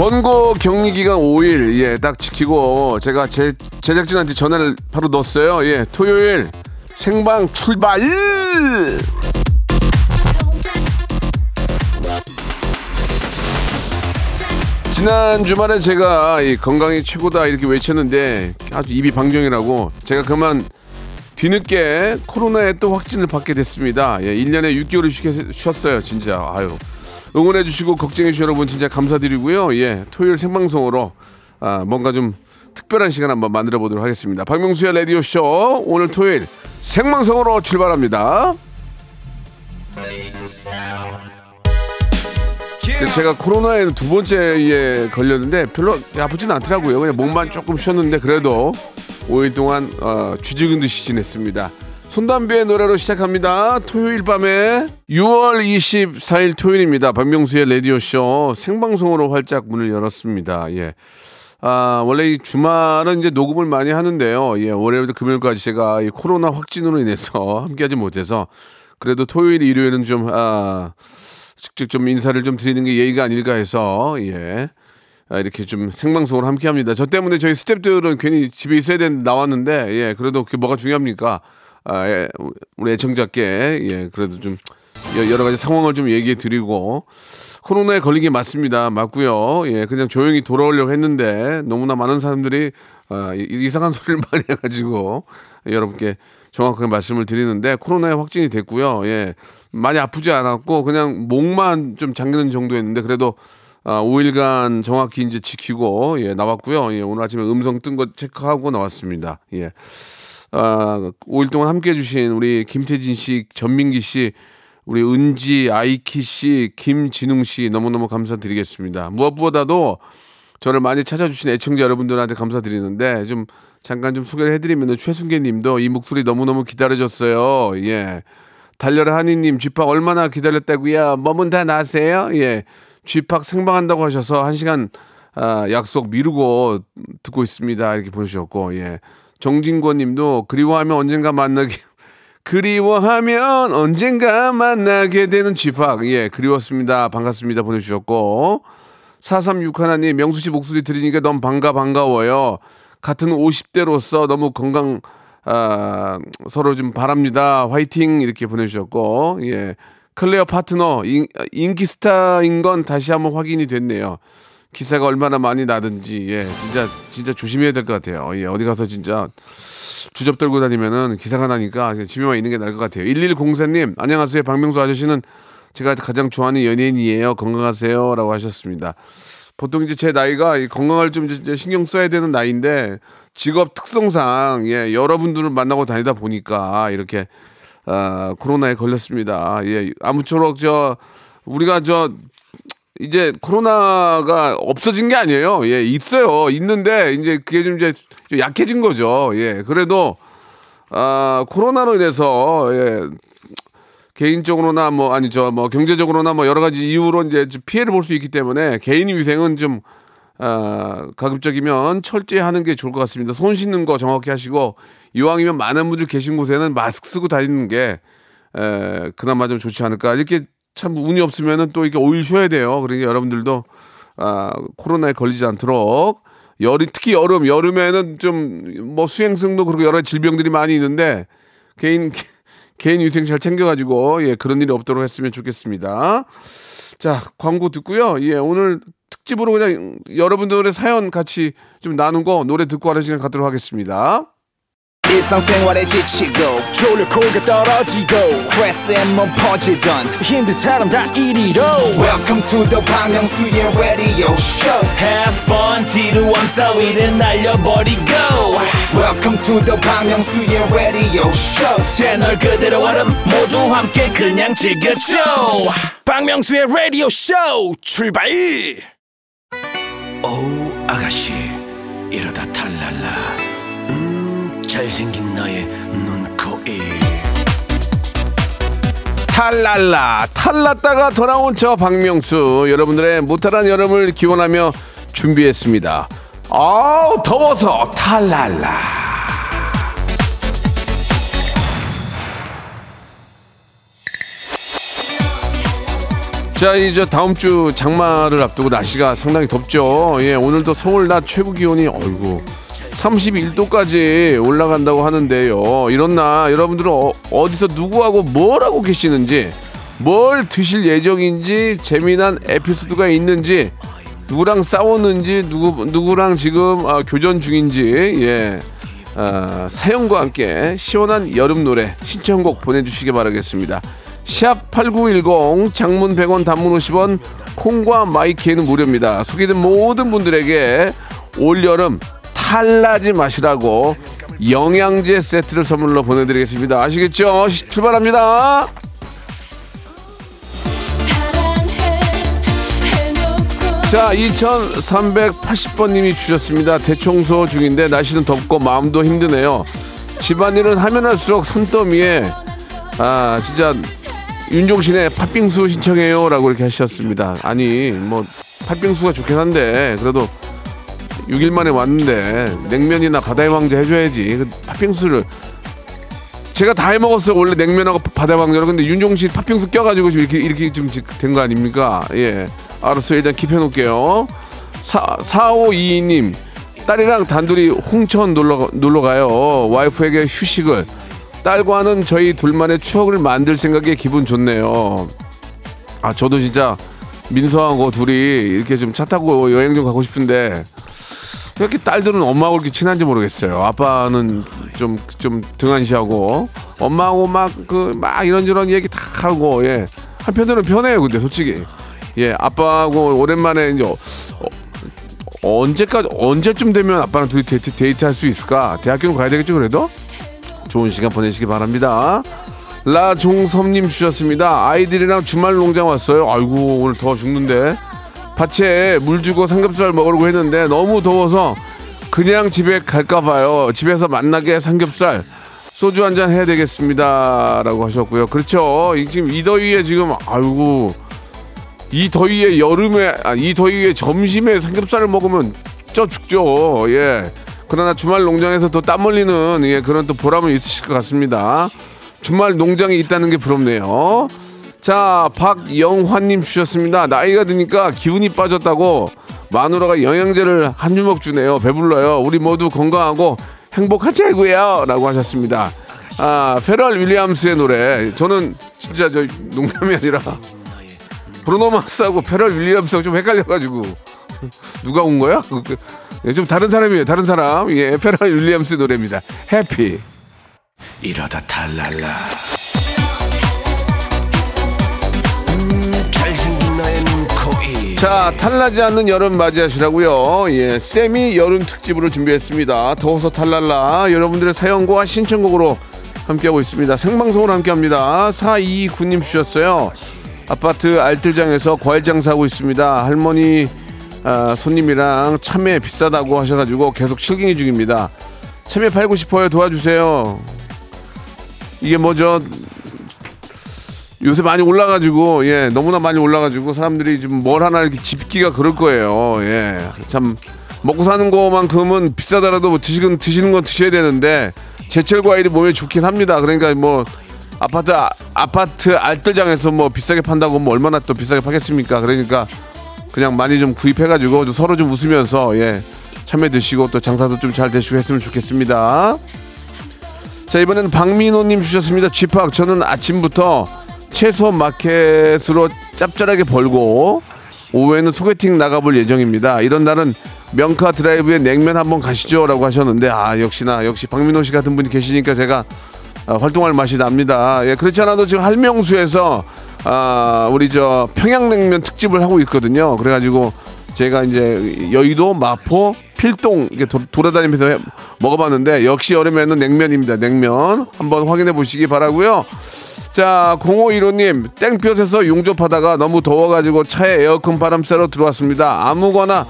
권고 격리 기간 5일 예 딱 지키고 제가 제 제작진한테 전화를 바로 넣었어요 예 토요일 생방 출발 지난 주말에 제가 이 건강이 최고다 이렇게 외쳤는데 아주 입이 방정이라고 제가 그만 뒤늦게 코로나에 또 확진을 받게 됐습니다. 예, 1년에 6개월을 쉬었어요, 진짜. 아유. 응원해 주시고 걱정해 주신 여러분 진짜 감사드리고요. 예, 토요일 생방송으로 아, 뭔가 좀 특별한 시간 한번 만들어 보도록 하겠습니다. 박명수의 라디오 쇼 오늘 토요일 생방송으로 출발합니다. 제가 코로나에 두 번째에 걸렸는데 별로 아프지는 않더라고요. 그냥 몸만 조금 쉬었는데 그래도 5일 동안 어, 쥐죽은 듯이 지냈습니다. 손담비의 노래로 시작합니다. 토요일 밤에 6월 24일 토요일입니다. 박명수의 라디오쇼 생방송으로 활짝 문을 열었습니다. 예. 아, 원래 이 주말은 이제 녹음을 많이 하는데요. 예, 월요일부터 금요일까지 제가 이 코로나 확진으로 인해서 함께하지 못해서 그래도 토요일, 일요일은 좀, 아, 직접 좀 인사를 좀 드리는 게 예의가 아닐까 해서 예 아, 이렇게 좀 생방송으로 함께 합니다. 저 때문에 저희 스탭들은 괜히 집에 있어야 되는 나왔는데 예 그래도 그게 뭐가 중요합니까? 아, 예, 우리 애청자께 예 그래도 좀 여- 여러 가지 상황을 좀 얘기해 드리고 코로나에 걸린 게 맞습니다. 맞고요. 예 그냥 조용히 돌아오려고 했는데 너무나 많은 사람들이 아, 이- 이상한 소리를 많이 해가지고 여러분께 정확하게 말씀을 드리는데 코로나에 확진이 됐고요. 예. 많이 아프지 않았고 그냥 목만 좀 잠기는 정도였는데 그래도 아, 5일간 정확히 이제 지키고 예, 나왔고요. 예, 오늘 아침에 음성 뜬 거 체크하고 나왔습니다. 예. 아, 5일 동안 함께 해주신 우리 김태진 씨, 전민기 씨, 우리 은지, 아이키 씨, 김진웅 씨 너무너무 감사드리겠습니다. 무엇보다도 저를 많이 찾아주신 애청자 여러분들한테 감사드리는데 좀 잠깐 좀 소개를 해드리면 최순계 님도 이 목소리 너무너무 기다려졌어요. 예. 달려라 하니님 쥐팍 얼마나 기다렸다고요? 뭐문 다 나세요? 예. 쥐팍 생방한다고 하셔서 한 시간 아, 약속 미루고 듣고 있습니다. 이렇게 보내주셨고 예. 정진권 님도 그리워하면 언젠가 만나게 그리워하면 언젠가 만나게 되는 쥐팍 예 그리웠습니다. 반갑습니다. 보내주셨고. 436 하나님 명수 씨 목소리 들으니까 너무 반가 반가워요. 같은 50대로서 너무 건강 아, 서로 좀 바랍니다. 화이팅! 이렇게 보내주셨고. 예. 클레어 파트너 인, 인기 스타인 건 다시 한번 확인이 됐네요. 기사가 얼마나 많이 나든지 예 진짜 진짜 조심해야 될 것 같아요. 예 어디 가서 진짜 주접 들고 다니면은 기사가 나니까 집에만 있는 게 나을 것 같아요. 1104님 안녕하세요 박명수 아저씨는 제가 가장 좋아하는 연예인이에요. 건강하세요라고 하셨습니다. 보통 이제 제 나이가 이 건강을 좀 이제 신경 써야 되는 나이인데 직업 특성상 예 여러분들을 만나고 다니다 보니까 이렇게 아, 코로나에 걸렸습니다. 예 아무쪼록 저 우리가 저 이제 코로나가 없어진 게 아니에요. 예 있어요. 있는데 이제 그게 좀 이제 좀 약해진 거죠. 예 그래도 아 코로나로 인해서 예 개인적으로나 뭐 아니 저뭐 경제적으로나 뭐 여러 가지 이유로 이제 좀 피해를 볼 수 있기 때문에 개인 위생은 좀 아, 가급적이면 철저히 하는 게 좋을 것 같습니다. 손 씻는 거 정확히 하시고 이왕이면 많은 분들 계신 곳에는 마스크 쓰고 다니는 게 에, 그나마 좀 좋지 않을까. 이렇게 참 운이 없으면은 또 이렇게 오일 쉬어야 돼요. 그러니까 여러분들도 아, 코로나에 걸리지 않도록 여름 특히 여름 여름에는 좀 뭐 수행성도 그렇고 여러 질병들이 많이 있는데 개인 개인 위생 잘 챙겨가지고 예 그런 일이 없도록 했으면 좋겠습니다. 자 광고 듣고요. 예 오늘 특집으로 그냥 여러분들의 사연 같이 좀 나누고 노래 듣고 하는 시간 갖도록 하겠습니다. 일상생활에 지치고, 졸려 코가 떨어지고, 스트레스에 몸 퍼지던, 힘든 사람 다 이리로. welcome to the Bang Myung-soo's radio show. Have fun 지루함 따위를 날려버리고. Welcome to the Bang Myung-soo's radio show. 채널 그대로 얼음 모두 함께 그냥 즐겨줘. 박명수의 라디오 쇼 출발! 어우 아가씨 이러다 탈랄라. 음 잘생긴 나의 눈코입 탈랄라 탈났다가 돌아온 저 박명수 여러분들의 무탈한 여름을 기원하며 준비했습니다. 아우 더워서 탈랄라. 자, 이제 다음 주 장마를 앞두고 날씨가 상당히 덥죠. 예, 오늘도 서울 낮 최고 기온이 어이구 31도까지 올라간다고 하는데요. 이런 날 여러분들은 어, 디서 누구하고 뭘 하고 계시는지, 뭘 드실 예정인지, 재미난 에피소드가 있는지, 누구랑 싸웠는지, 누구 누구랑 지금 아, 교전 중인지, 예. 아, 사연과 함께 시원한 여름 노래 신청곡 보내주시기 바라겠습니다. 샵 8910 장문 100원 단문 50원 콩과 마이키에는 무료입니다. 소개된 모든 분들에게 올여름 탈나지 마시라고 영양제 세트를 선물로 보내드리겠습니다. 아시겠죠? 시- 출발합니다. 자, 2380번님이 주셨습니다. 대청소 중인데 날씨는 덥고 마음도 힘드네요. 집안일은 하면 할수록 산더미에 아 진짜 윤종신의 팥빙수 신청해요라고 이렇게 하셨습니다. 아니 뭐 팥빙수가 좋긴 한데 그래도 6일 만에 왔는데 냉면이나 바다의 왕자 해줘야지. 그 팥빙수를 제가 다 해먹었어요. 원래 냉면하고 바다의 왕자로 근데 윤종 신 팥빙수 껴가지고 지금 이렇게 이렇게 좀 된 거 아닙니까? 예, 알았어요. 일단 킵해놓을게요. 4522님 딸이랑 단둘이 홍천 놀러 놀러 가요. 와이프에게 휴식을 딸과는 저희 둘만의 추억을 만들 생각에 기분 좋네요. 아 저도 진짜 민서하고 둘이 이렇게 좀 차 타고 여행 좀 가고 싶은데 왜 이렇게 딸들은 엄마하고 이렇게 친한지 모르겠어요. 아빠는 좀 좀 등한시하고 엄마하고 막 그 막 이런저런 얘기 다 하고 예 한편으로는 편해요. 근데 솔직히 예 아빠하고 오랜만에 이제 어, 어, 언제까지 언제쯤 되면 아빠랑 둘이 데이트, 데이트 할 수 있을까? 대학교는 가야 되겠죠 그래도 좋은 시간 보내시기 바랍니다. 라종섭님 주셨습니다. 아이들이랑 주말 농장 왔어요. 아이고 오늘 더워 죽는데 밭에 물 주고 삼겹살 먹으려고 했는데 너무 더워서 그냥 집에 갈까 봐요. 집에서 만나게 삼겹살 소주 한 잔 해야 되겠습니다라고 하셨고요. 그렇죠. 이- 지금 이 더위에 지금 아이고 이 더위에 여름에 아, 이 더위에 점심에 삼겹살을 먹으면 쪄 죽죠. 예. 그러나 주말 농장에서 또 땀 흘리는 예, 그런 또 보람은 있으실 것 같습니다. 주말 농장이 있다는 게 부럽네요. 자, 박영환님 주셨습니다. 나이가 드니까 기운이 빠졌다고 마누라가 영양제를 한 주먹 주네요. 배불러요. 우리 모두 건강하고 행복한 최고요. 라고 하셨습니다. 아, 페럴 윌리엄스의 노래. 저는 진짜 저 농담이 아니라 브루노 마스하고 페럴 윌리엄스하고 좀 헷갈려가지고 누가 온 거야? 예, 좀 다른 사람이에요. 다른 사람. 예, 페럴 윌리엄스 노래입니다. Happy. 이러다 탈랄라 자, 탈나지 않는 여름 맞이하시라고요. 예, 세미 여름 특집으로 준비했습니다. 더워서 탈랄라. 여러분들의 사연과 신청곡으로 함께하고 있습니다. 생방송으로 함께합니다. 4229님 주셨어요. 아파트 알뜰장에서 과일 장사하고 있습니다. 할머니 아, 손님이랑 참외 비싸다고 하셔가지고 계속 실갱이 중입니다. 참외 팔고 싶어요. 도와주세요. 이게 뭐죠? 요새 많이 올라가지고 예 너무나 많이 올라가지고 사람들이 좀 뭘 하나 이렇게 집기가 그럴 거예요. 예 참 먹고 사는 거만큼은 비싸더라도 뭐 드시는 드시는 건 드셔야 되는데 제철 과일이 몸에 좋긴 합니다. 그러니까 뭐 아파트 아, 아파트 알뜰장에서 뭐 비싸게 판다고 뭐 얼마나 또 비싸게 파겠습니까? 그러니까 그냥 많이 좀 구입해가지고 좀 서로 좀 웃으면서 예 참외 드시고 또 장사도 좀 잘 되시고 했으면 좋겠습니다. 자 이번에는 박민호님 주셨습니다. 쥐팍 저는 아침부터 채소 마켓으로 짭짤하게 벌고 오후에는 소개팅 나가볼 예정입니다. 이런 날은 명카 드라이브에 냉면 한번 가시죠라고 하셨는데 아 역시나 역시 박민호 씨 같은 분이 계시니까 제가 아, 활동할 맛이 납니다. 예 그렇지 않아도 지금 할명수에서 아 우리 저 평양냉면 특집을 하고 있거든요. 그래가지고 제가 이제 여의도, 마포, 필동 이렇게 도, 돌아다니면서 해- 먹어봤는데 역시 여름에는 냉면입니다. 냉면 한번 확인해 보시기 바라고요. 자, 0515님, 땡볕에서 용접하다가 너무 더워가지고 차에 에어컨 바람 쐬러 들어왔습니다. 아무거나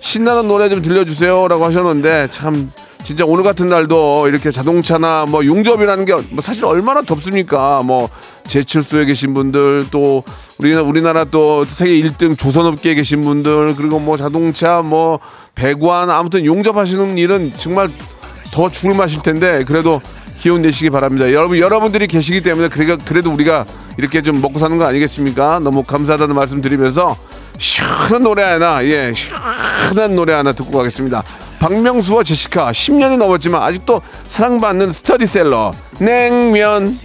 신나는 노래 좀 들려주세요. 라고 하셨는데, 참, 진짜 오늘 같은 날도 이렇게 자동차나 뭐 용접이라는 게 뭐 사실 얼마나 덥습니까? 뭐, 제철소에 계신 분들, 또, 우리나라, 우리나라 또 세계 1등 조선업계에 계신 분들, 그리고 뭐 자동차, 뭐, 배관, 아무튼 용접하시는 일은 정말 더 죽을 맛일 텐데 그래도 기운 내시기 바랍니다. 여러분 여러분들이 계시기 때문에 그래가 그래도 우리가 이렇게 좀 먹고 사는 거 아니겠습니까? 너무 감사하다는 말씀 드리면서 시원한 노래 하나 예 시원한 노래 하나 듣고 가겠습니다. 박명수와 제시카 10년이 넘었지만 아직도 사랑받는 스터디셀러 냉면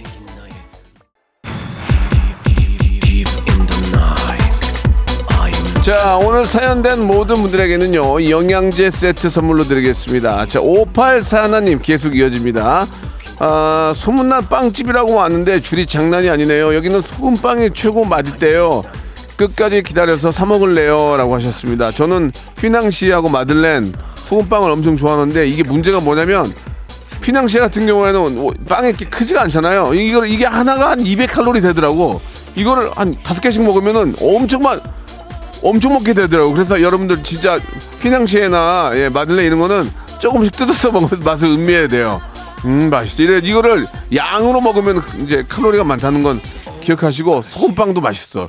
자 오늘 사연된 모든 분들에게는요 영양제 세트 선물로 드리겠습니다 자 5841님 계속 이어집니다 아 소문난 빵집이라고 왔는데 줄이 장난이 아니네요. 여기는 소금빵이 최고 맛있대요. 끝까지 기다려서 사 먹을래요? 라고 하셨습니다. 저는 휘낭시하고 마들렌 소금빵을 엄청 좋아하는데 이게 문제가 뭐냐면 휘낭시 같은 경우에는 오- 빵이 이렇게 크지가 않잖아요. 이거 이게 하나가 한 200칼로리 되더라고. 이거를 한 다섯 개씩 먹으면은 엄청 많 엄청 먹게 되더라고요. 그래서 여러분들 진짜 휘낭시에나 예, 마들렌 이런 거는 조금씩 뜯어서 먹으면 맛을 음미해야 돼요. 음, 맛있어. 이래, 이거를 양으로 먹으면 이제 칼로리가 많다는 건 기억하시고 소금빵도 맛있어.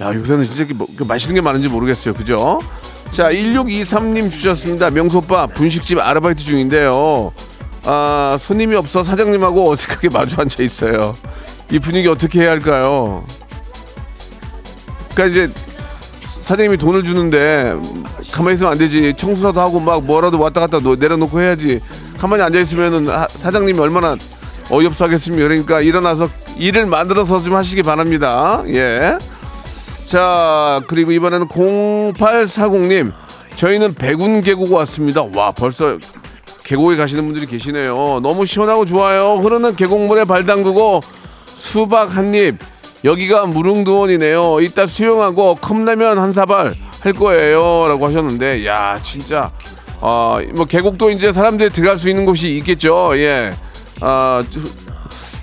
야, 요새는 진짜 뭐- 그 맛있는 게 많은지 모르겠어요. 그죠? 자, 1623님 주셨습니다. 명수 오빠 분식집 아르바이트 중인데요. 아, 손님이 없어 사장님하고 어색하게 마주 앉아 있어요. 이 분위기 어떻게 해야 할까요? 그러니까 이제 사장님이 돈을 주는데 가만히 있으면 안 되지 청소라도 하고 막 뭐라도 왔다 갔다 놓- 내려놓고 해야지 가만히 앉아 있으면은 하- 사장님이 얼마나 어이없어 하겠습니까? 그러니까 일어나서 일을 만들어서 좀 하시기 바랍니다. 예 자 그리고 이번에는 0840님. 저희는 백운 계곡 왔습니다. 와 벌써 계곡에 가시는 분들이 계시네요. 너무 시원하고 좋아요. 흐르는 계곡물에 발 담그고 수박 한 입. 여기가 무릉도원이네요. 이따 수영하고 컵라면 한 사발 할 거예요. 라고 하셨는데 야 진짜 어 뭐 계곡도 이제 사람들이 들어갈 수 있는 곳이 있겠죠 예 아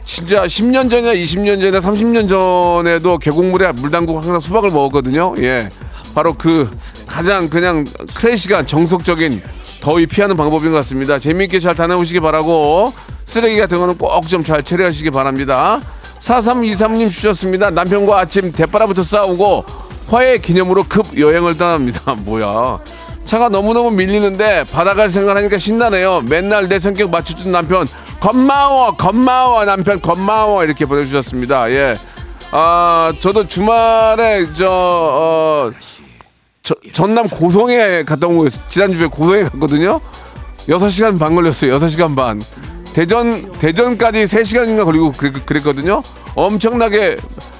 진짜 10년 전이나 20년 전이나 30년 전에도 계곡물에 물 담그고 항상 수박을 먹었거든요 예 바로 그 가장 그냥 클래식한 정석적인 더위 피하는 방법인 것 같습니다. 재미있게 잘 다녀오시기 바라고 쓰레기 같은 거는 꼭 좀 잘 처리하시기 바랍니다. 4323님 주셨습니다. 남편과 아침 대바라부터 싸우고 화해 기념으로 급 여행을 떠납니다. 뭐야. 차가 너무너무 밀리는데 바다 갈 생각하니까 신나네요. 맨날 내 성격 맞춰준 남편 고마워 고마워 남편 고마워 이렇게 보내주셨습니다. 예. 아 저도 주말에 저 어, 저, 전남 고성에 갔다 온 거예요. 지난주에 고성에 갔거든요. 6시간 반 걸렸어요. 6시간 반. 대전, 대전까지 3시간인가 걸리고 그랬, 그랬거든요. 엄청나게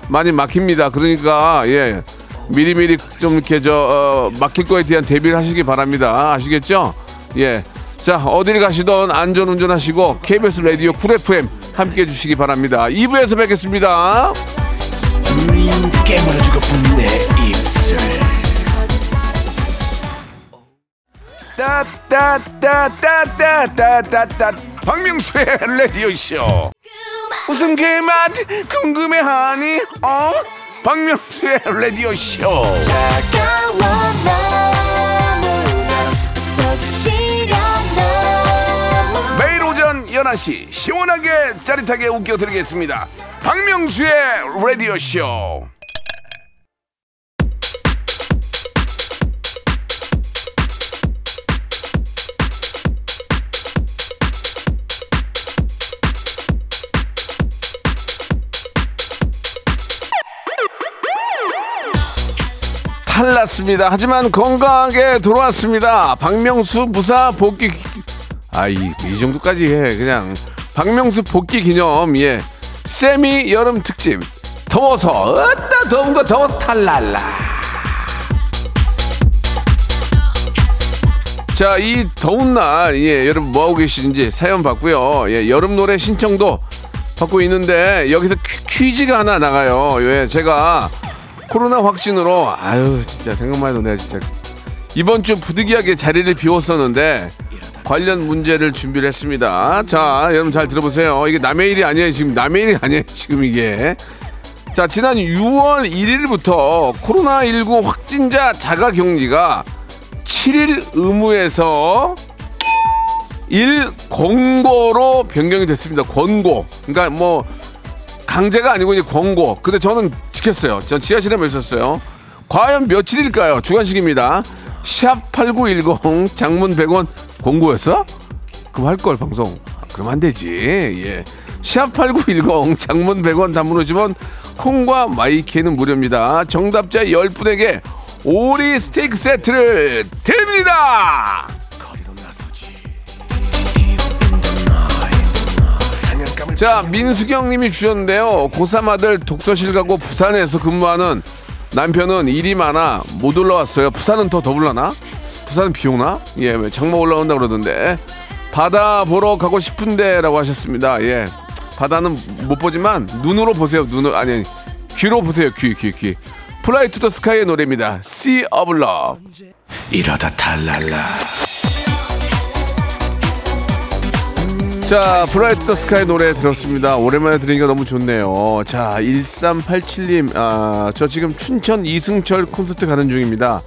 많이 막힙니다. 그러니까, 예. 미리미리 좀 이렇게 저, 어, 막힐 거에 대한 대비를 하시기 바랍니다. 아시겠죠? 예. 자, 어디를 가시던 안전 운전하시고 KBS 라디오 Cool FM 함께 해 주시기 바랍니다. 2부에서 뵙겠습니다. 깨물어주고 분내 입술 따따따따따따따 박명수의 라디오 쇼 웃음 그맛 궁금해하니 어 박명수의 라디오 쇼. 매일 오전 11시 시원하게 짜릿하게 웃겨드리겠습니다. 박명수의 라디오 쇼 탈났습니다. 하지만 건강하게 돌아왔습니다. 박명수 무사 복귀 기- 아이 이 정도까지 해. 그냥 박명수 복귀 기념. 예. 세미 여름 특집. 더워서 으따 더운 거 더워서 탈랄라. 자 이 더운 날 예 여러분 뭐 하고 계시는지 사연 받고요. 예 여름 노래 신청도 받고 있는데 여기서 퀴- 퀴즈가 하나 나가요. 예 제가 코로나 확진으로 아유 진짜 생각만 해도 내가 진짜 이번 주 부득이하게 자리를 비웠었는데 관련 문제를 준비를 했습니다. 자, 여러분 잘 들어보세요. 이게 남의 일이 아니에요. 지금 남의 일이 아니에요. 지금 이게. 자, 지난 6월 1일부터 코로나19 확진자 자가 격리가 7일 의무에서 1 권고로 변경이 됐습니다. 권고. 그러니까 뭐 강제가 아니고 이제 권고. 근데 저는 지켰어요. 전 지하실에만 있었어요. 과연 며칠일까요? 주관식입니다. 샵 8910 장문 100원 권고였어? 그럼 할 걸 방송. 아, 그럼 안 되지. 예. 샵 8910 장문 100원 단문 50원 콩과 마이케이는 무료입니다. 정답자 10분에게 오리 스테이크 세트를 드립니다. 자 민수경 님이 주셨는데요. 고3 아들 독서실 가고 부산에서 근무하는 남편은 일이 많아 못 올라왔어요. 부산은 더 더불라나? 부산은 비 오나? 예 왜 장마 올라온다 그러던데. 바다 보러 가고 싶은데 라고 하셨습니다. 예. 바다는 못 보지만 눈으로 보세요. 눈으로 아니 아니 귀로 보세요. 귀 귀 귀. Fly to the Sky의 노래입니다. Sea of Love. 이러다 탈랄라 자, 브라이트 더 스카이 노래 들었습니다. 오랜만에 들으니까 너무 좋네요. 자, 1387님, 아, 저 지금 춘천 이승철 콘서트 가는 중입니다.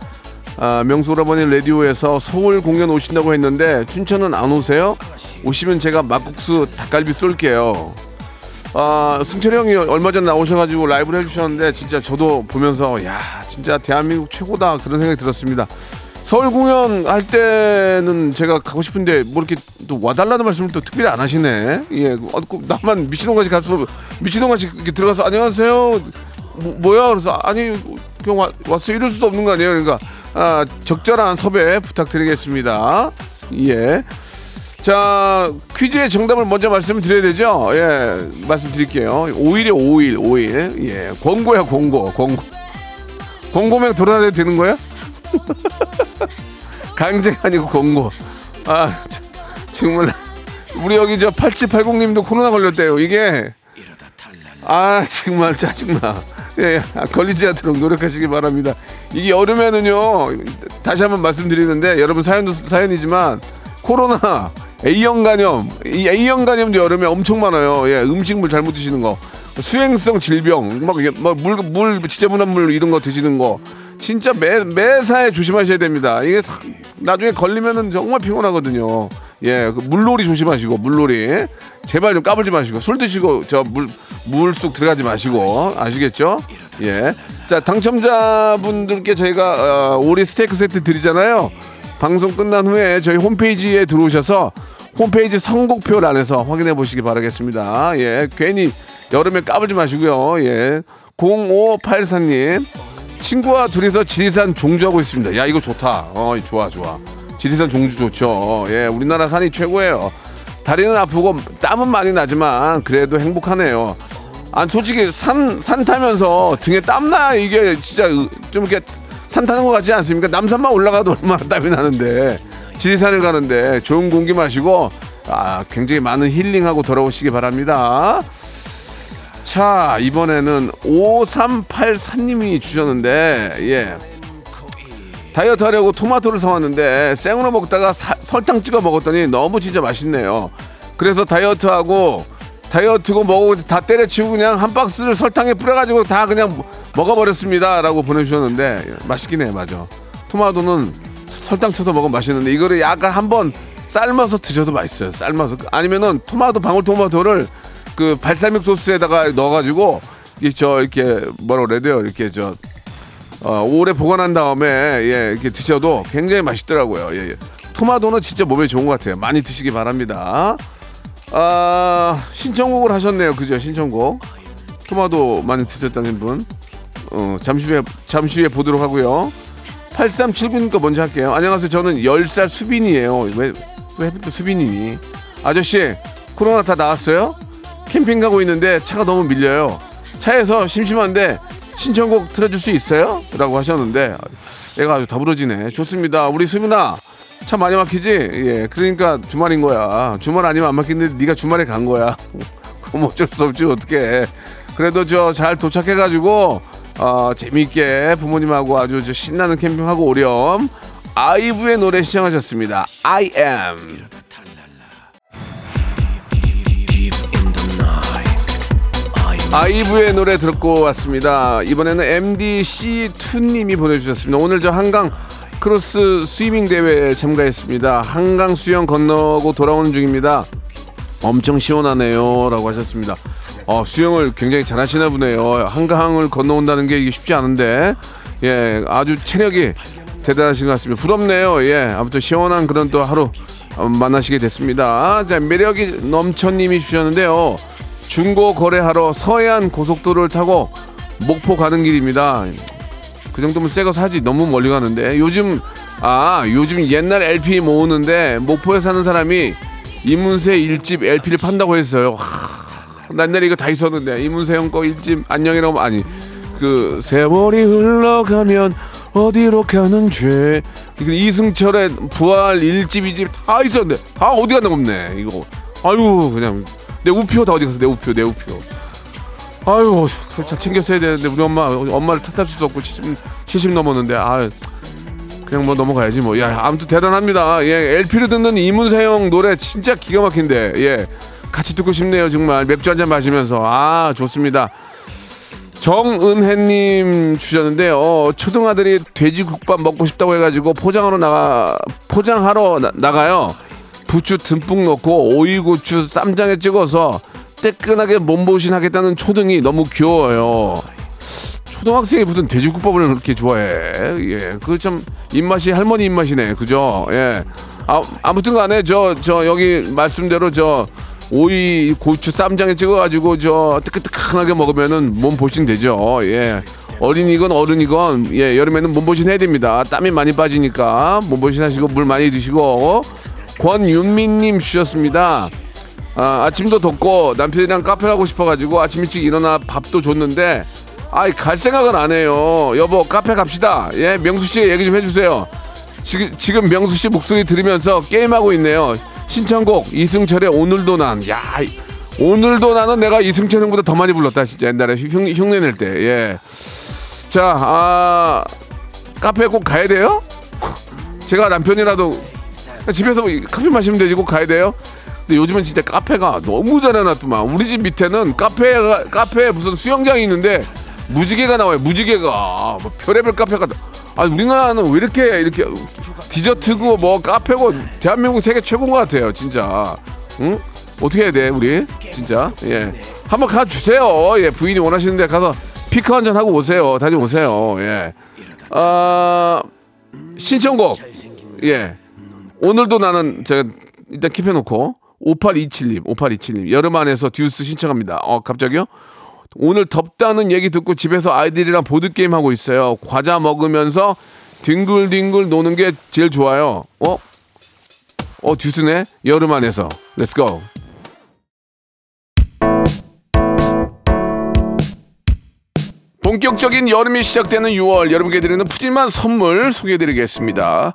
아, 명수 오라버니 라디오에서 서울 공연 오신다고 했는데, 춘천은 안 오세요? 오시면 제가 막국수 닭갈비 쏠게요. 아, 승철이 형이 얼마 전 나오셔가지고 라이브를 해주셨는데, 진짜 저도 보면서, 야, 진짜 대한민국 최고다. 그런 생각이 들었습니다. 서울 공연 할 때는 제가 가고 싶은데 뭐 이렇게 또 와달라는 말씀을 또 특별히 안 하시네. 예, 어, 꼭 나만 미친놈같이 가서 미친놈같이 이렇게 들어가서 안녕하세요. 뭐, 야 그래서 아니 그냥 와, 왔어 이럴 수도 없는 거 아니에요. 그러니까 아, 적절한 섭외 부탁드리겠습니다. 예. 자 퀴즈의 정답을 먼저 말씀드려야 되죠. 예, 말씀드릴게요. 5일에 5일, 5일. 예, 권고야 권고, 권고. 권고면 돌아다녀도 되는 거야? 강제가 아니고 권고. 아, 참, 정말 우리 여기 저 8780님도 코로나 걸렸대요. 이게 아 정말 짜증나. 예, 아, 걸리지 않도록 노력하시기 바랍니다. 이게 여름에는요. 다시 한번 말씀드리는데 여러분 사연도 사연이지만 코로나 A형 간염, 이 A형 간염도 여름에 엄청 많아요. 예, 음식물 잘못 드시는 거, 수행성 질병, 막물물 물, 지저분한 물 이런 거 드시는 거. 진짜 매, 매사에 조심하셔야 됩니다. 이게 사- 나중에 걸리면은 정말 피곤하거든요. 예, 그 물놀이 조심하시고, 물놀이. 제발 좀 까불지 마시고, 술 드시고, 저 물, 물속 들어가지 마시고, 아시겠죠? 예. 자, 당첨자분들께 저희가, 어, 오리 스테이크 세트 드리잖아요. 방송 끝난 후에 저희 홈페이지에 들어오셔서 홈페이지 선곡표란에서 확인해 보시기 바라겠습니다. 예, 괜히 여름에 까불지 마시고요. 예. 0584님. 친구와 둘이서 지리산 종주하고 있습니다. 야 이거 좋다. 어 좋아 좋아. 지리산 종주 좋죠. 예 우리나라 산이 최고예요. 다리는 아프고 땀은 많이 나지만 그래도 행복하네요. 아 솔직히 산 산 타면서 등에 땀나 이게 진짜 으- 좀 이렇게 산 타는 것 같지 않습니까? 남산만 올라가도 얼마나 땀이 나는데 지리산을 가는데 좋은 공기 마시고 아 굉장히 많은 힐링하고 돌아오시기 바랍니다. 자 이번에는 5384님이 주셨는데 예. 다이어트 하려고 토마토를 사왔는데 생으로 먹다가 사- 설탕 찍어 먹었더니 너무 진짜 맛있네요. 그래서 다이어트하고 다이어트고 뭐고 다 때려치우고 그냥 한 박스를 설탕에 뿌려가지고 다 그냥 먹어버렸습니다. 라고 보내주셨는데 예, 맛있긴 해 맞아. 토마토는 설탕 쳐서 먹으면 맛있는데 이거를 약간 한번 삶아서 드셔도 맛있어요 삶아서. 아니면은 토마토 방울토마토를 그 발사믹 소스에다가 넣어가지고 이저 이렇게 뭐라 그래야 돼요 이렇게 저 어, 오래 보관한 다음에 예 이렇게 드셔도 굉장히 맛있더라고요. 예, 예. 토마토는 진짜 몸에 좋은 것 같아요. 많이 드시기 바랍니다. 아 신청곡을 하셨네요. 그죠? 신청곡 토마토 많이 드셨다는 분. 어, 잠시 후에 잠시 후에 보도록 하고요. 8379니까 먼저 할게요. 안녕하세요. 저는 10살 수빈이에요. 왜, 왜 하필 또 수빈이니? 아저씨, 코로나 다 나왔어요? 캠핑 가고 있는데 차가 너무 밀려요. 차에서 심심한데 신청곡 틀어줄 수 있어요? 라고 하셨는데 애가 아주 더부러지네. 좋습니다. 우리 수빈아, 차 많이 막히지? 예, 그러니까 주말인 거야. 주말 아니면 안 막히는데 네가 주말에 간 거야. 그럼 어쩔 수 없지 어떻게? 그래도 저 잘 도착해가지고 어, 재미있게 부모님하고 아주 저 신나는 캠핑하고 오렴. 아이브의 노래 신청하셨습니다. I am. 아이브의 노래 듣고 왔습니다. 이번에는 MDC2님이 보내주셨습니다. 오늘 저 한강 cross swimming 대회에 참가했습니다. 한강 수영 건너고 돌아오는 중입니다. 엄청 시원하네요. 라고 하셨습니다. 어, 수영을 굉장히 잘하시나 보네요. 한강을 건너온다는 게 쉽지 않은데, 예, 아주 체력이 대단하신 것 같습니다. 부럽네요. 예, 아무튼 시원한 그런 또 하루 어, 만나시게 됐습니다. 자, 매력이 넘쳐님이 주셨는데요. 중고 거래하러 서해안 고속도로를 타고 목포 가는 길입니다. 그 정도면 새 거 사지. 너무 멀리 가는데. 요즘 아 요즘 옛날 LP 모으는데 목포에 사는 사람이 이문세 일집 LP를 판다고 했어요. 하, 난 옛날에 이거 다 있었는데. 이문세 형 거 일집 안녕이라고 아니 그 세월이 흘러가면 어디로 가는지 이거 이승철의 부활 일집 이집 다 있었는데. 다 어디 갔나 없네 이거. 아유 그냥 내 우표 다 어디 갔어 내 우표 내 우표 아유 그걸 잘 챙겼어야 되는데 우리 엄마 엄마를 탓할 수 없고 70, 70 넘었는데 아 그냥 뭐 넘어가야지 뭐. 야, 아무튼 대단합니다. 예, LP를 듣는 이문세 형 노래 진짜 기가 막힌데. 예. 같이 듣고 싶네요, 정말. 맥주 한 잔 마시면서. 아, 좋습니다. 정은혜님 주셨는데요. 어, 초등아들이 돼지국밥 먹고 싶다고 해가지고 포장하러 나가, 포장하러 나, 나가요. 부추 듬뿍 넣고 오이 고추 쌈장에 찍어서 뜨끈하게 몸보신 하겠다는 초등이 너무 귀여워요. 초등학생이 무슨 돼지국밥을 그렇게 좋아해. 예. 그 참 입맛이 할머니 입맛이네. 그죠? 예. 아, 아무튼 간에 저, 저 여기 말씀대로 저 오이 고추 쌈장에 찍어가지고 저 뜨끈뜨끈하게 먹으면은 몸 보신 되죠. 예. 어린이건 어른이건 예 여름에는 몸보신 해야 됩니다. 땀이 많이 빠지니까 몸보신 하시고 물 많이 드시고 권윤민님 주셨습니다. 아, 아침도 덥고 남편이랑 카페 가고 싶어가지고 아침 일찍 일어나 밥도 줬는데 아이 갈 생각은 안 해요. 여보 카페 갑시다. 예 명수 씨 얘기 좀 해주세요. 지금 지금 명수 씨 목소리 들으면서 게임하고 있네요. 신청곡 이승철의 오늘도 난. 야 이- 오늘도 나는 내가 이승철 형보다 더 많이 불렀다 진짜 옛날에 흉, 흉내 낼 때. 예. 자, 아 카페 꼭 가야 돼요? 제가 남편이라도 집에서 커피 마시면 되지 꼭 가야 돼요? 근데 요즘은 진짜 카페가 너무 잘 해놨더만. 우리 집 밑에는 카페가 카페에 무슨 수영장이 있는데 무지개가 나와요. 무지개가. 뭐 별의별 카페가 아 우리나라는 왜 이렇게 이렇게 디저트고 뭐 카페고 대한민국 세계 최고인 것 같아요 진짜. 응? 어떻게 해야 돼 우리? 진짜? 예. 한번 가 주세요. 예 부인이 원하시는데 가서 피크 한 잔 하고 오세요. 다녀오세요. 예아 신청곡. 예 오늘도 나는 제가 일단 킵해놓고 5827님, 5827님 여름 안에서 듀스 신청합니다. 어 갑자기요? 오늘 덥다는 얘기 듣고 집에서 아이들이랑 보드 게임 하고 있어요. 과자 먹으면서 뒹굴뒹굴 노는 게 제일 좋아요. 어? 어 듀스네? 여름 안에서. Let's go. 본격적인 여름이 시작되는 6월 여러분께 드리는 푸짐한 선물 소개해드리겠습니다.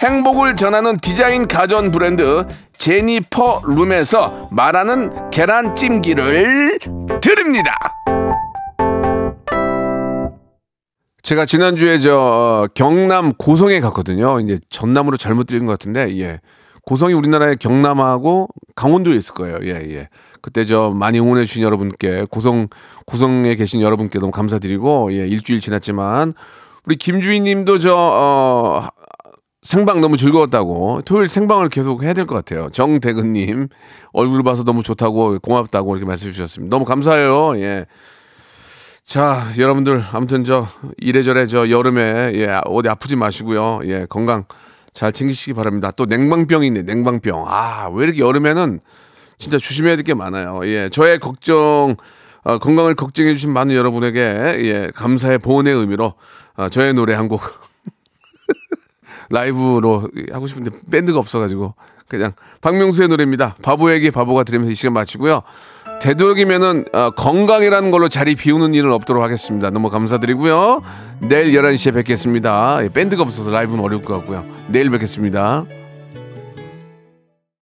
행복을 전하는 디자인 가전 브랜드 제니퍼 룸에서 말하는 계란찜기를 드립니다. 제가 지난주에 저 어, 경남 고성에 갔거든요. 이제 전남으로 잘못 들린 것 같은데 예. 고성이 우리나라의 경남하고 강원도에 있을 거예요. 예, 예. 그때 저 많이 응원해 주신 여러분께 고성 고성에 계신 여러분께 너무 감사드리고 예, 일주일 지났지만 우리 김주희 님도 저 어, 생방 너무 즐거웠다고 토요일 생방을 계속 해야 될 것 같아요. 정대근 님 얼굴 봐서 너무 좋다고 고맙다고 이렇게 말씀해 주셨습니다. 너무 감사해요. 예. 자, 여러분들 아무튼 저 이래저래 저 여름에 예, 어디 아프지 마시고요. 예, 건강 잘 챙기시기 바랍니다. 또 냉방병이 있네. 냉방병. 아, 왜 이렇게 여름에는 진짜 조심해야 될 게 많아요. 예, 저의 걱정 어, 건강을 걱정해 주신 많은 여러분에게 예, 감사의 보온의 의미로 어, 저의 노래 한곡 라이브로 하고 싶은데 밴드가 없어가지고 그냥 박명수의 노래입니다. 바보에게 바보가 들으면서 이 시간 마치고요. 되도록이면은 어, 건강이라는 걸로 자리 비우는 일은 없도록 하겠습니다. 너무 감사드리고요. 내일 11시에 뵙겠습니다. 예, 밴드가 없어서 라이브는 어려울 것 같고요. 내일 뵙겠습니다.